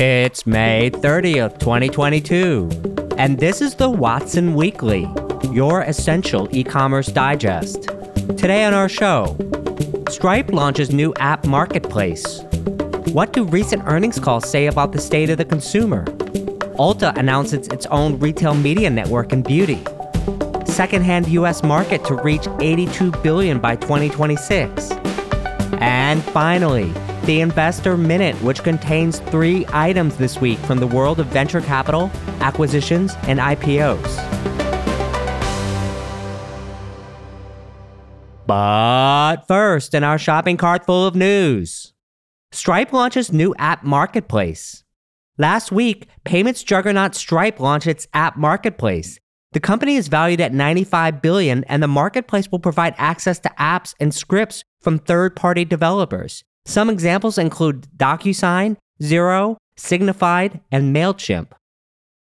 It's May 30th, 2022, and this is the Watson Weekly, your essential e commerce digest. Today on our show, Stripe launches new app marketplace. What do recent earnings calls say about the state of the consumer? Ulta announces its own retail media network in beauty. Secondhand US market to reach 82 billion by 2026. And finally, the Investor Minute, which contains three items this week from the world of venture capital, acquisitions, and IPOs. But first, in our shopping cart full of news, Stripe launches new app marketplace. Last week, payments juggernaut Stripe launched its app marketplace. The company is valued at 95 billion and the marketplace will provide access to apps and scripts from third-party developers. Some examples include DocuSign, Xero, Signifyd, and MailChimp.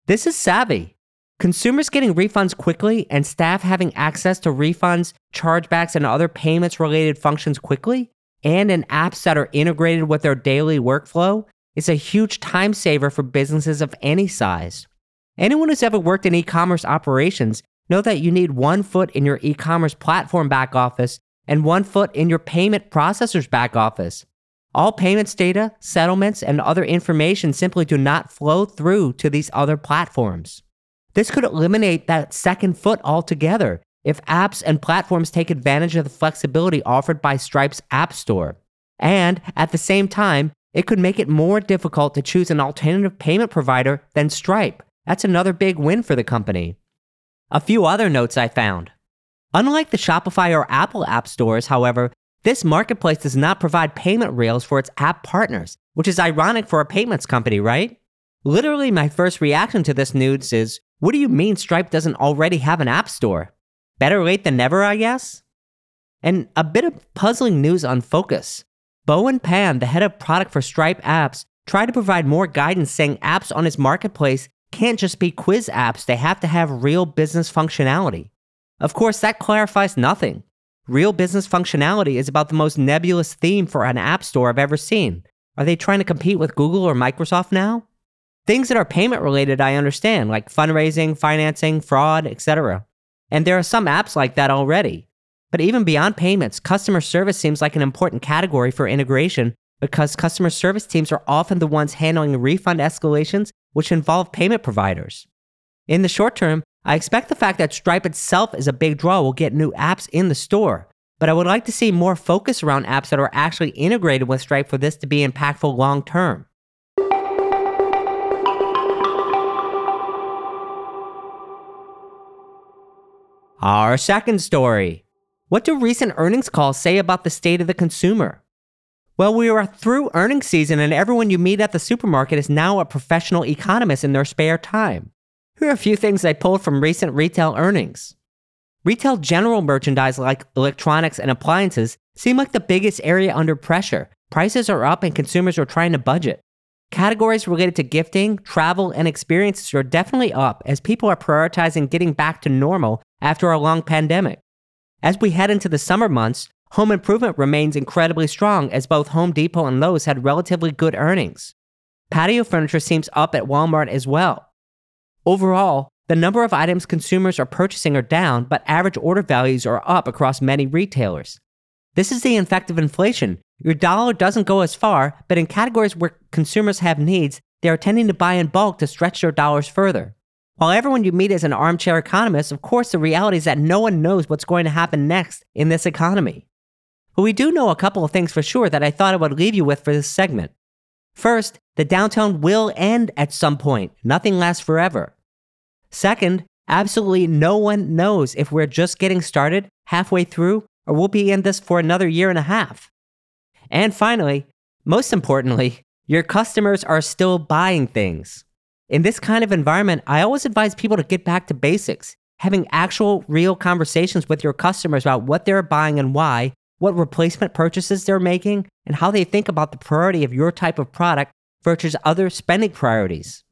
This is savvy. Consumers getting refunds quickly and staff having access to refunds, chargebacks, and other payments related functions quickly, and in apps that are integrated with their daily workflow, is a huge time saver for businesses of any size. Anyone who's ever worked in e commerce operations know that you need one foot in your e commerce platform back office and one foot in your payment processor's back office. All payments data, settlements, and other information simply do not flow through to these other platforms. This could eliminate that second foot altogether if apps and platforms take advantage of the flexibility offered by Stripe's App Store. And at the same time, it could make it more difficult to choose an alternative payment provider than Stripe. That's another big win for the company. A few other notes I found. Unlike the Shopify or Apple app stores, however, this marketplace does not provide payment rails for its app partners, which is ironic for a payments company, right? Literally, my first reaction to this news is what do you mean Stripe doesn't already have an app store? Better late than never, I guess? And a bit of puzzling news on Focus. Bowen Pan, the head of product for Stripe apps, tried to provide more guidance saying apps on his marketplace can't just be quiz apps, they have to have real business functionality. Of course, that clarifies nothing. Real business functionality is about the most nebulous theme for an app store I've ever seen. Are they trying to compete with Google or Microsoft now? Things that are payment related, I understand, like fundraising, financing, fraud, etc. And there are some apps like that already. But even beyond payments, customer service seems like an important category for integration because customer service teams are often the ones handling refund escalations, which involve payment providers. In the short term, I expect the fact that Stripe itself is a big draw will get new apps in the store, but I would like to see more focus around apps that are actually integrated with Stripe for this to be impactful long term. Our second story. What do recent earnings calls say about the state of the consumer? Well, we are through earnings season, and everyone you meet at the supermarket is now a professional economist in their spare time. Here are a few things I pulled from recent retail earnings. Retail general merchandise like electronics and appliances seem like the biggest area under pressure. Prices are up and consumers are trying to budget. Categories related to gifting, travel, and experiences are definitely up as people are prioritizing getting back to normal after a long pandemic. As we head into the summer months, home improvement remains incredibly strong as both Home Depot and Lowe's had relatively good earnings. Patio furniture seems up at Walmart as well. Overall, the number of items consumers are purchasing are down, but average order values are up across many retailers. This is the effect of inflation. Your dollar doesn't go as far, but in categories where consumers have needs, they are tending to buy in bulk to stretch their dollars further. While everyone you meet is an armchair economist, of course, the reality is that no one knows what's going to happen next in this economy. But we do know a couple of things for sure that I thought I would leave you with for this segment. First, the downturn will end at some point, nothing lasts forever. Second, absolutely no one knows if we're just getting started halfway through or we'll be in this for another year and a half. And finally, most importantly, your customers are still buying things. In this kind of environment, I always advise people to get back to basics, having actual, real conversations with your customers about what they're buying and why, what replacement purchases they're making, and how they think about the priority of your type of product versus other spending priorities.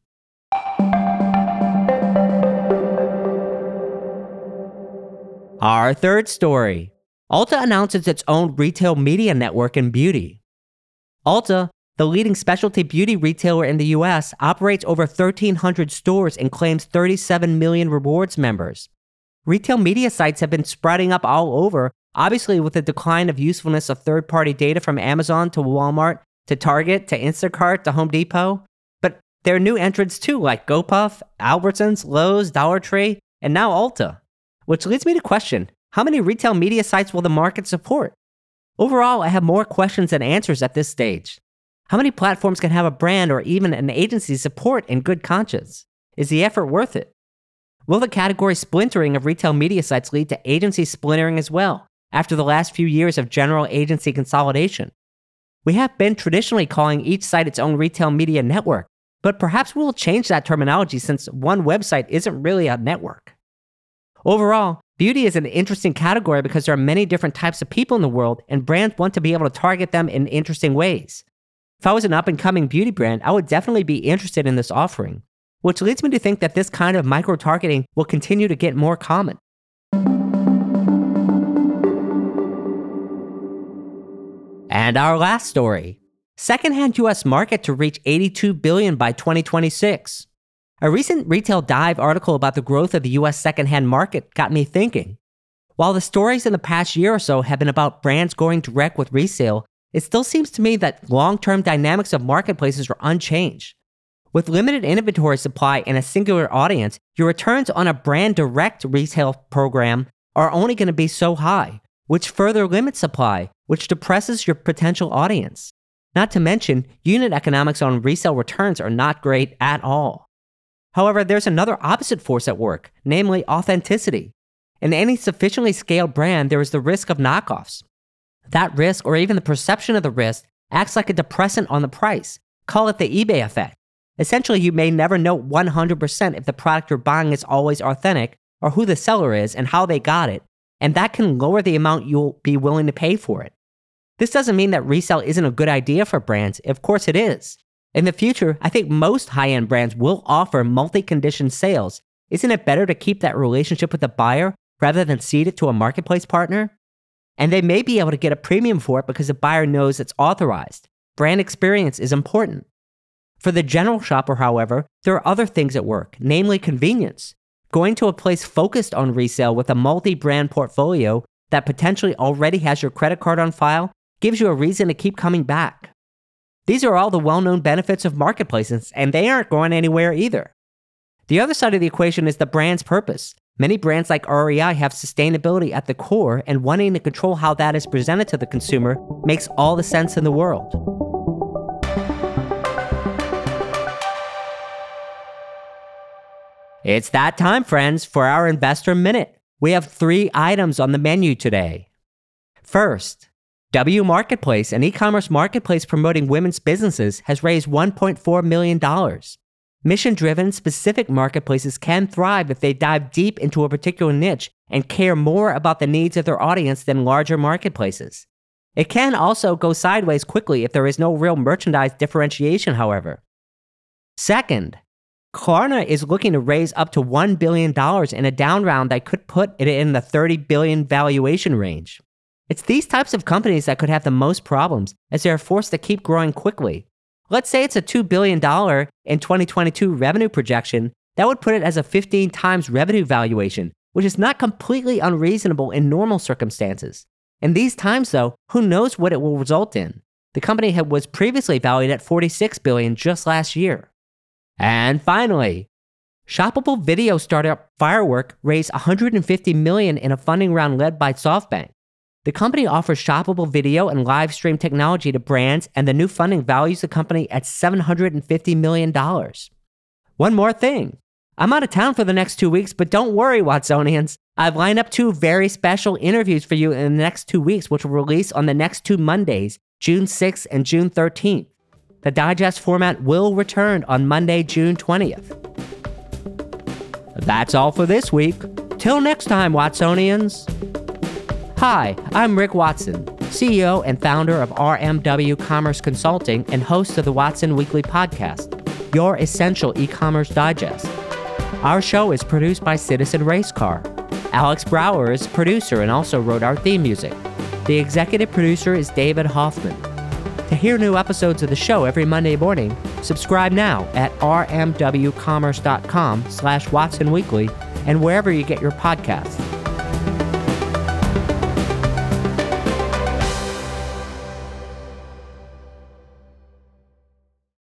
Our third story Ulta announces its own retail media network in beauty. Ulta, the leading specialty beauty retailer in the US, operates over 1,300 stores and claims 37 million rewards members. Retail media sites have been sprouting up all over, obviously, with the decline of usefulness of third party data from Amazon to Walmart to Target to Instacart to Home Depot. But there are new entrants too, like GoPuff, Albertsons, Lowe's, Dollar Tree, and now Ulta. Which leads me to question how many retail media sites will the market support? Overall, I have more questions than answers at this stage. How many platforms can have a brand or even an agency support in good conscience? Is the effort worth it? Will the category splintering of retail media sites lead to agency splintering as well, after the last few years of general agency consolidation? We have been traditionally calling each site its own retail media network, but perhaps we'll change that terminology since one website isn't really a network. Overall, beauty is an interesting category because there are many different types of people in the world, and brands want to be able to target them in interesting ways. If I was an up and coming beauty brand, I would definitely be interested in this offering, which leads me to think that this kind of micro targeting will continue to get more common. And our last story secondhand US market to reach 82 billion by 2026. A recent Retail Dive article about the growth of the US secondhand market got me thinking. While the stories in the past year or so have been about brands going direct with resale, it still seems to me that long term dynamics of marketplaces are unchanged. With limited inventory supply and a singular audience, your returns on a brand direct retail program are only going to be so high, which further limits supply, which depresses your potential audience. Not to mention, unit economics on resale returns are not great at all. However, there's another opposite force at work, namely authenticity. In any sufficiently scaled brand, there is the risk of knockoffs. That risk, or even the perception of the risk, acts like a depressant on the price. Call it the eBay effect. Essentially, you may never know 100% if the product you're buying is always authentic, or who the seller is and how they got it, and that can lower the amount you'll be willing to pay for it. This doesn't mean that resale isn't a good idea for brands, of course it is. In the future, I think most high end brands will offer multi condition sales. Isn't it better to keep that relationship with the buyer rather than cede it to a marketplace partner? And they may be able to get a premium for it because the buyer knows it's authorized. Brand experience is important. For the general shopper, however, there are other things at work, namely convenience. Going to a place focused on resale with a multi brand portfolio that potentially already has your credit card on file gives you a reason to keep coming back. These are all the well known benefits of marketplaces, and they aren't going anywhere either. The other side of the equation is the brand's purpose. Many brands like REI have sustainability at the core, and wanting to control how that is presented to the consumer makes all the sense in the world. It's that time, friends, for our Investor Minute. We have three items on the menu today. First, W Marketplace, an e commerce marketplace promoting women's businesses, has raised $1.4 million. Mission driven, specific marketplaces can thrive if they dive deep into a particular niche and care more about the needs of their audience than larger marketplaces. It can also go sideways quickly if there is no real merchandise differentiation, however. Second, Klarna is looking to raise up to $1 billion in a down round that could put it in the 30 billion valuation range. It's these types of companies that could have the most problems as they are forced to keep growing quickly Let's say it's a $2 billion in 2022 revenue projection. That would put it as a 15 times revenue valuation, which is not completely unreasonable in normal circumstances. In these times, though, who knows what it will result in? The company was previously valued at 46 billion just last year. And finally, shoppable video startup Firework raised 150 million in a funding round led by SoftBank. The company offers shoppable video and live stream technology to brands, and the new funding values the company at $750 million. One more thing I'm out of town for the next two weeks, but don't worry, Watsonians. I've lined up two very special interviews for you in the next two weeks, which will release on the next two Mondays, June 6th and June 13th. The digest format will return on Monday, June 20th. That's all for this week. Till next time, Watsonians. Hi, I'm Rick Watson, CEO and founder of RMW Commerce Consulting and host of the Watson Weekly Podcast, your essential e commerce digest. Our show is produced by Citizen Racecar. Alex Brower is producer and also wrote our theme music. The executive producer is David Hoffman. To hear new episodes of the show every Monday morning, subscribe now at rmwcommerce.com slash Watson Weekly and wherever you get your podcasts.